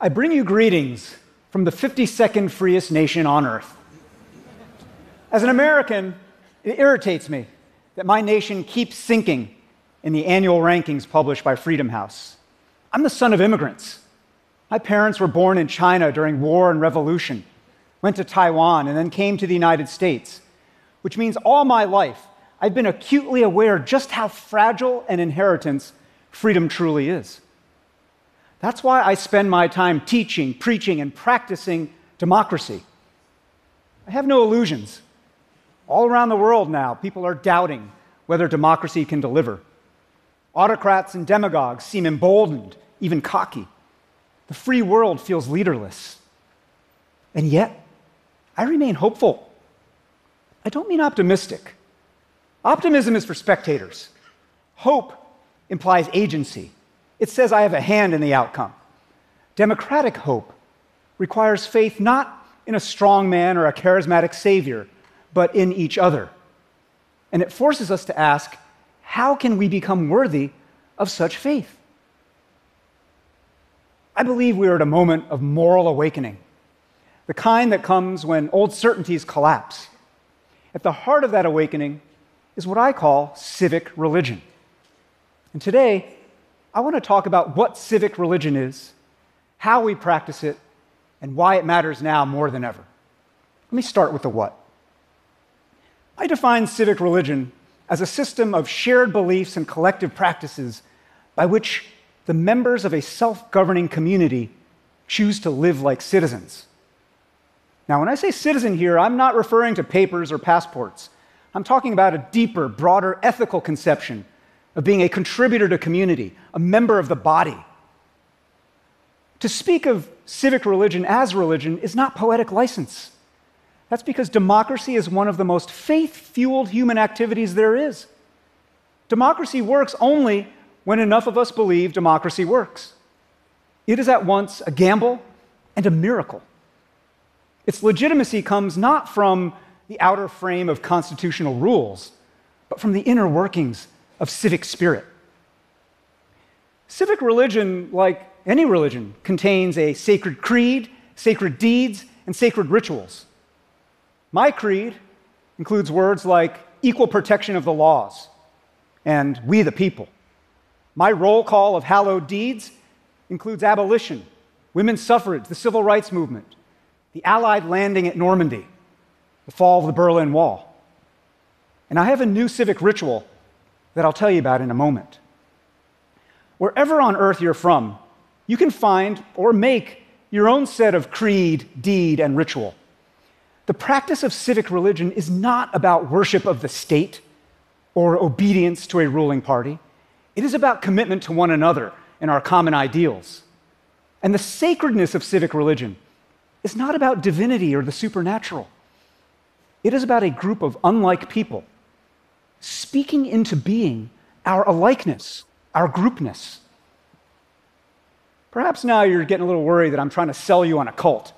I bring you greetings from the 52nd freest nation on earth. As an American, it irritates me that my nation keeps sinking in the annual rankings published by Freedom House. I'm the son of immigrants. My parents were born in China during war and revolution, went to Taiwan, and then came to the United States, which means all my life I've been acutely aware just how fragile an inheritance freedom truly is. That's why I spend my time teaching, preaching, and practicing democracy. I have no illusions. All around the world now, people are doubting whether democracy can deliver. Autocrats and demagogues seem emboldened, even cocky. The free world feels leaderless. And yet, I remain hopeful. I don't mean optimistic. Optimism is for spectators. Hope implies agency. It says I have a hand in the outcome. Democratic hope requires faith not in a strong man or a charismatic savior, but in each other. And it forces us to ask how can we become worthy of such faith? I believe we are at a moment of moral awakening, the kind that comes when old certainties collapse. At the heart of that awakening is what I call civic religion. And today, I want to talk about what civic religion is, how we practice it, and why it matters now more than ever. Let me start with the what. I define civic religion as a system of shared beliefs and collective practices by which the members of a self governing community choose to live like citizens. Now, when I say citizen here, I'm not referring to papers or passports. I'm talking about a deeper, broader ethical conception of being a contributor to community, a member of the body. To speak of civic religion as religion is not poetic license. That's because democracy is one of the most faith fueled human activities there is. Democracy works only when enough of us believe democracy works. It is at once a gamble and a miracle. Its legitimacy comes not from the outer frame of constitutional rules, but from the inner workings of civic spirit. Civic religion, like any religion, contains a sacred creed, sacred deeds, and sacred rituals. My creed includes words like equal protection of the laws and we the people. My roll call of hallowed deeds includes abolition, women's suffrage, the civil rights movement, the Allied landing at Normandy, the fall of the Berlin Wall. And I have a new civic ritual that I'll tell you about in a moment. Wherever on earth you're from, you can find or make your own set of creed, deed, and ritual. The practice of civic religion is not about worship of the state or obedience to a ruling party. It is about commitment to one another and our common ideals. And the sacredness of civic religion is not about divinity or the supernatural. It is about a group of unlike people speaking into being our alikeness, our groupness. Perhaps now you're getting a little worried that I'm trying to sell you on a cult.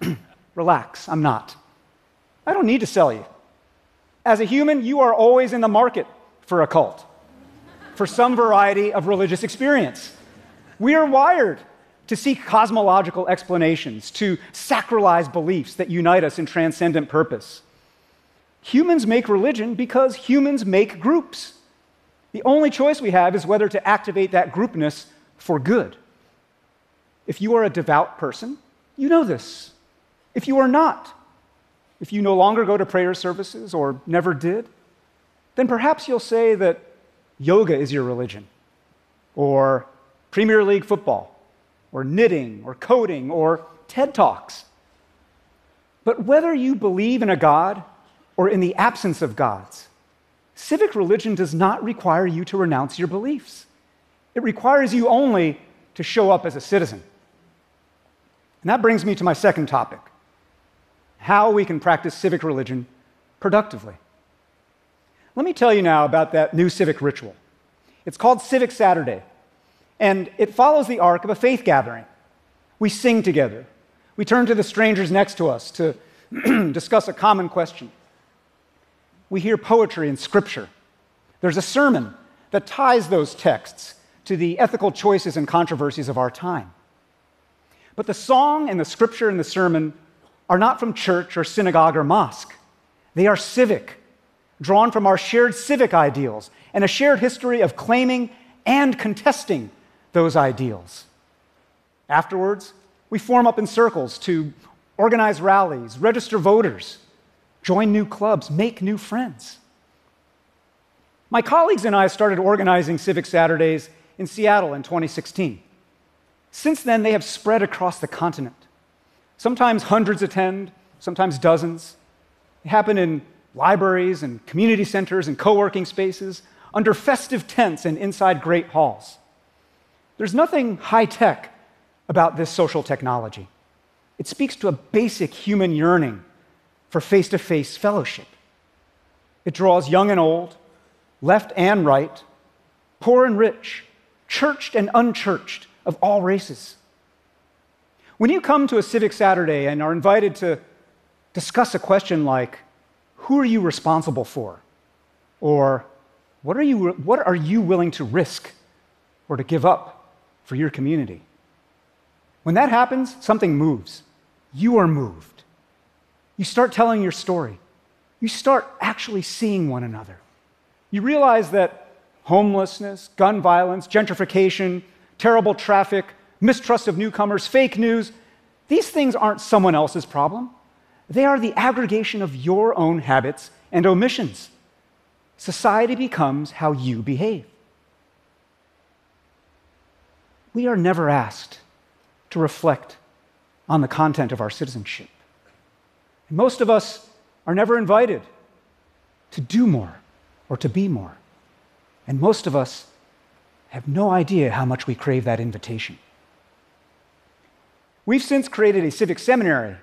Relax, I'm not. I don't need to sell you. As a human, you are always in the market for a cult, for some variety of religious experience. We are wired to seek cosmological explanations, to sacralize beliefs that unite us in transcendent purpose. Humans make religion because humans make groups. The only choice we have is whether to activate that groupness for good. If you are a devout person, you know this. If you are not, if you no longer go to prayer services or never did, then perhaps you'll say that yoga is your religion, or Premier League football, or knitting, or coding, or TED Talks. But whether you believe in a God or in the absence of gods. Civic religion does not require you to renounce your beliefs, it requires you only to show up as a citizen. And that brings me to my second topic how we can practice civic religion productively. Let me tell you now about that new civic ritual. It's called Civic Saturday, and it follows the arc of a faith gathering. We sing together, we turn to the strangers next to us to discuss a common question we hear poetry and scripture. There's a sermon that ties those texts to the ethical choices and controversies of our time. But the song and the scripture and the sermon are not from church or synagogue or mosque. They are civic, drawn from our shared civic ideals and a shared history of claiming and contesting those ideals. Afterwards, we form up in circles to organize rallies, register voters, join new clubs, make new friends. My colleagues and I started organizing Civic Saturdays in Seattle in 2016. Since then, they have spread across the continent. Sometimes hundreds attend, sometimes dozens. They happen in libraries and community centers and co working spaces, under festive tents and inside great halls. There's nothing high tech about this social technology. It speaks to a basic human yearning for face to face fellowship. It draws young and old, left and right, poor and rich, churched and unchurched, of all races. When you come to a Civic Saturday and are invited to discuss a question like, Who are you responsible for? Or, What are you, what are you willing to risk or to give up for your community? When that happens, something moves. You are moved. You start telling your story. You start actually seeing one another. You realize that homelessness, gun violence, gentrification, terrible traffic, mistrust of newcomers, fake news, these things aren't someone else's problem. They are the aggregation of your own habits and omissions. Society becomes how you behave. We are never asked to reflect on the content of our citizenship. Most of us are never invited to do more or to be more. And most of us have no idea how much we crave that invitation. We've since created a civic seminary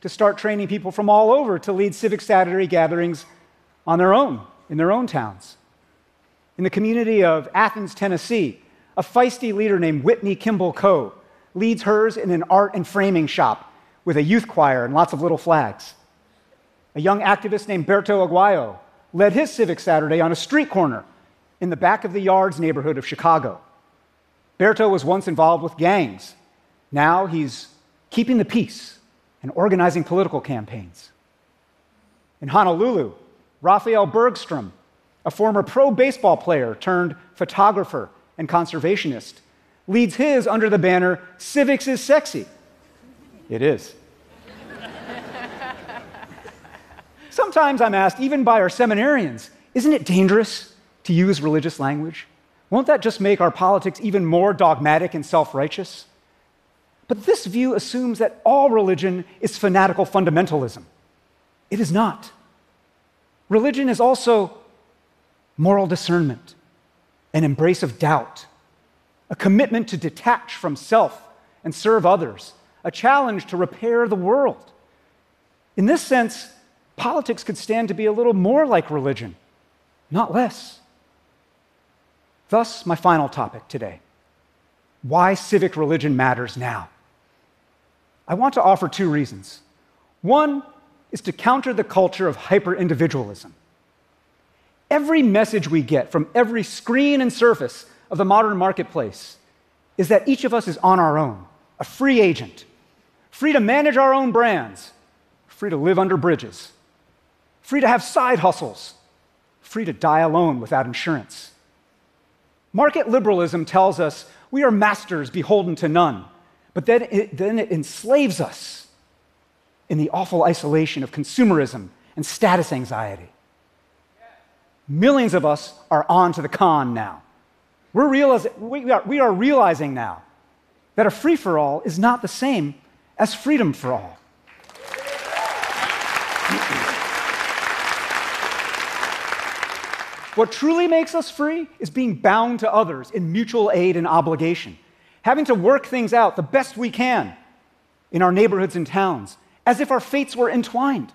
to start training people from all over to lead civic Saturday gatherings on their own, in their own towns. In the community of Athens, Tennessee, a feisty leader named Whitney Kimball Coe leads hers in an art and framing shop with a youth choir and lots of little flags. A young activist named Berto Aguayo led his Civic Saturday on a street corner in the back of the yards neighborhood of Chicago. Berto was once involved with gangs. Now he's keeping the peace and organizing political campaigns. In Honolulu, Raphael Bergstrom, a former pro baseball player turned photographer and conservationist, leads his under the banner Civics is Sexy. It is. Sometimes I'm asked, even by our seminarians, isn't it dangerous to use religious language? Won't that just make our politics even more dogmatic and self righteous? But this view assumes that all religion is fanatical fundamentalism. It is not. Religion is also moral discernment, an embrace of doubt, a commitment to detach from self and serve others, a challenge to repair the world. In this sense, politics could stand to be a little more like religion, not less. Thus, my final topic today why civic religion matters now. I want to offer two reasons. One is to counter the culture of hyper individualism. Every message we get from every screen and surface of the modern marketplace is that each of us is on our own, a free agent, free to manage our own brands, free to live under bridges, free to have side hustles, free to die alone without insurance. Market liberalism tells us we are masters beholden to none, but then it, then it enslaves us in the awful isolation of consumerism and status anxiety. Millions of us are on to the con now. We're we, are, we are realizing now that a free for all is not the same as freedom for all. What truly makes us free is being bound to others in mutual aid and obligation, having to work things out the best we can in our neighborhoods and towns, as if our fates were entwined,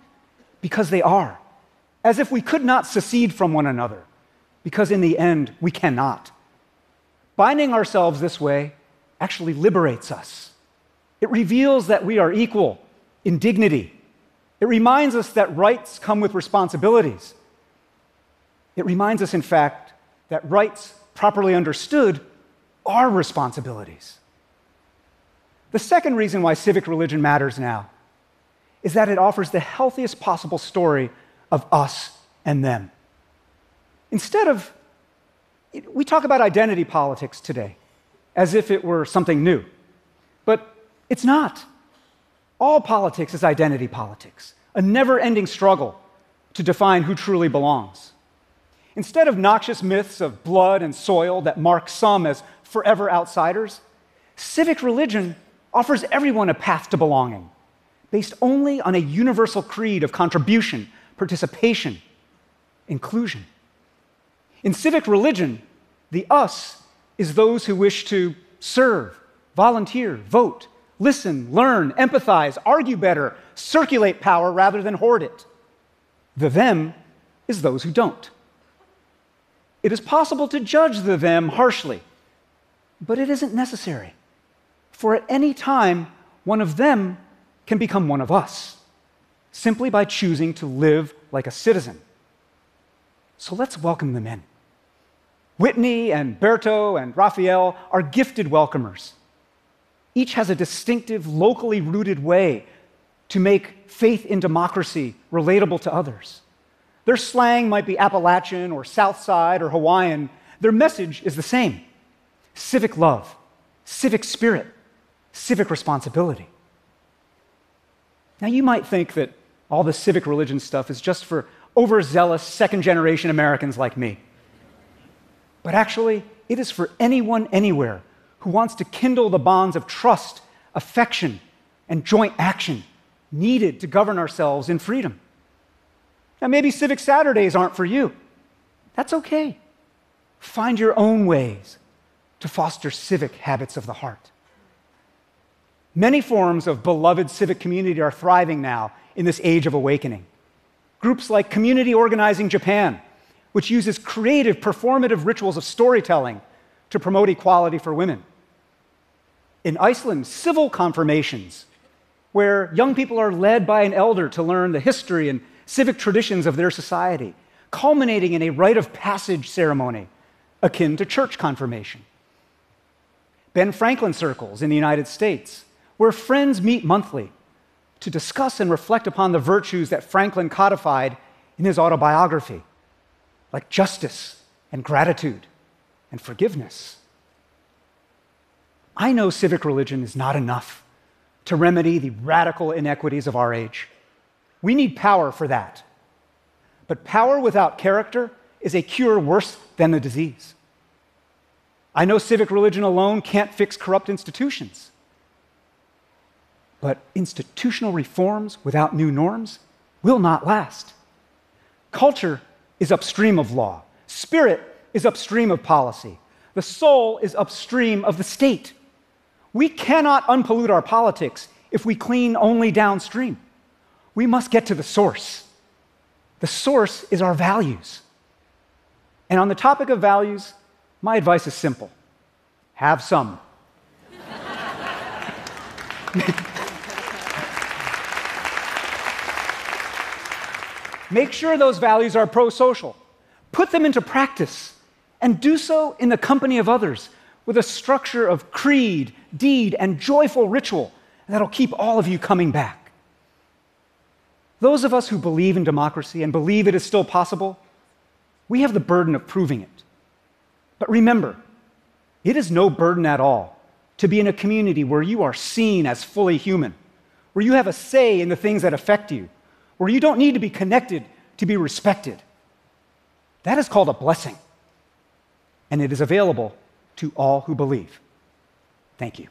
because they are, as if we could not secede from one another, because in the end we cannot. Binding ourselves this way actually liberates us. It reveals that we are equal in dignity. It reminds us that rights come with responsibilities it reminds us, in fact, that rights, properly understood, are responsibilities. The second reason why civic religion matters now is that it offers the healthiest possible story of us and them. Instead of, we talk about identity politics today as if it were something new, but it's not. All politics is identity politics, a never ending struggle to define who truly belongs. Instead of noxious myths of blood and soil that mark some as forever outsiders, civic religion offers everyone a path to belonging, based only on a universal creed of contribution, participation, inclusion. In civic religion, the us is those who wish to serve, volunteer, vote, listen, learn, empathize, argue better, circulate power rather than hoard it. The them is those who don't. It is possible to judge the them harshly, but it isn't necessary. For at any time, one of them can become one of us, simply by choosing to live like a citizen. So let's welcome them in. Whitney and Berto and Raphael are gifted welcomers. Each has a distinctive, locally rooted way to make faith in democracy relatable to others. Their slang might be Appalachian or South Side or Hawaiian. Their message is the same civic love, civic spirit, civic responsibility. Now, you might think that all the civic religion stuff is just for overzealous second generation Americans like me. But actually, it is for anyone, anywhere who wants to kindle the bonds of trust, affection, and joint action needed to govern ourselves in freedom. Now, maybe Civic Saturdays aren't for you. That's okay. Find your own ways to foster civic habits of the heart. Many forms of beloved civic community are thriving now in this age of awakening. Groups like Community Organizing Japan, which uses creative performative rituals of storytelling to promote equality for women. In Iceland, civil confirmations, where young people are led by an elder to learn the history and civic traditions of their society, culminating in a rite of passage ceremony akin to church confirmation. Ben Franklin circles in the United States, where friends meet monthly to discuss and reflect upon the virtues that Franklin codified in his autobiography, like justice and gratitude and forgiveness. I know civic religion is not enough to remedy the radical inequities of our age. We need power for that. But power without character is a cure worse than the disease. I know civic religion alone can't fix corrupt institutions. But institutional reforms without new norms will not last. Culture is upstream of law, spirit is upstream of policy, the soul is upstream of the state. We cannot unpollute our politics if we clean only downstream. We must get to the source. The source is our values. And on the topic of values, my advice is simple have some. Make sure those values are pro social. Put them into practice and do so in the company of others with a structure of creed, deed, and joyful ritual that'll keep all of you coming back. Those of us who believe in democracy and believe it is still possible, we have the burden of proving it. But remember, it is no burden at all to be in a community where you are seen as fully human, where you have a say in the things that affect you, where you don't need to be connected to be respected. That is called a blessing, and it is available to all who believe. Thank you.